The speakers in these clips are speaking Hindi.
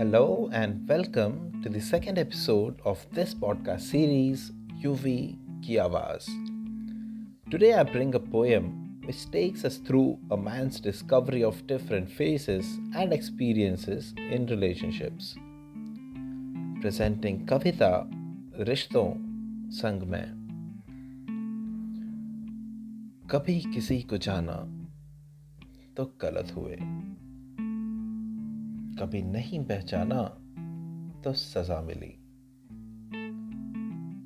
Hello and welcome to the second episode of this podcast series, UV Ki Awaaz. Today I bring a poem which takes us through a man's discovery of different phases and experiences in relationships. Presenting Kavita रिश्तों संग में कभी किसी को जाना तो गलत हुए कभी नहीं पहचाना तो सजा मिली।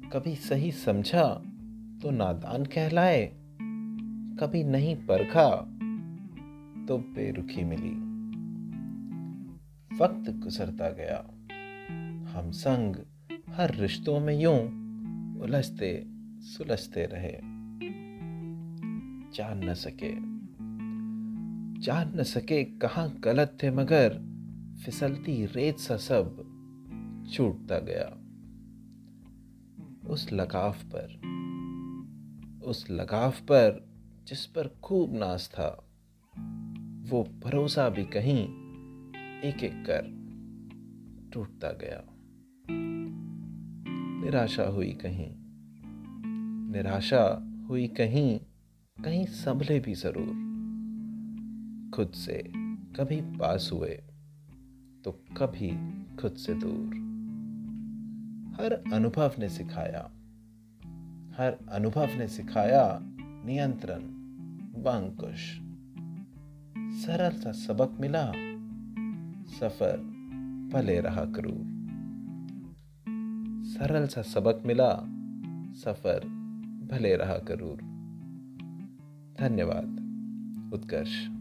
कभी सही समझा तो नादान कहलाए। कभी नहीं परखा तो बेरुखी मिली। वक्त गुजरता गया। हम संग हर रिश्तों में यूँ उलझते सुलझते रहे। जान न सके। जान न सके कहाँ गलत थे मगर फिसलती रेत सा सब छूटता गया। उस लगाव पर, उस लगाव पर जिस पर खूब नाज था, वो भरोसा भी कहीं एक एक कर टूटता गया। निराशा हुई कहीं, निराशा हुई कहीं कहीं संभले भी ज़रूर। खुद से कभी पास हुए। तो कभी खुद से दूर। हर अनुभव ने सिखाया, हर अनुभव ने सिखाया नियंत्रण, वंकुश। सरल सा सबक मिला, सफ़र भले रहा क्रूर। सरल सा सबक मिला, सफ़र भले रहा करूर। धन्यवाद, उत्कर्ष।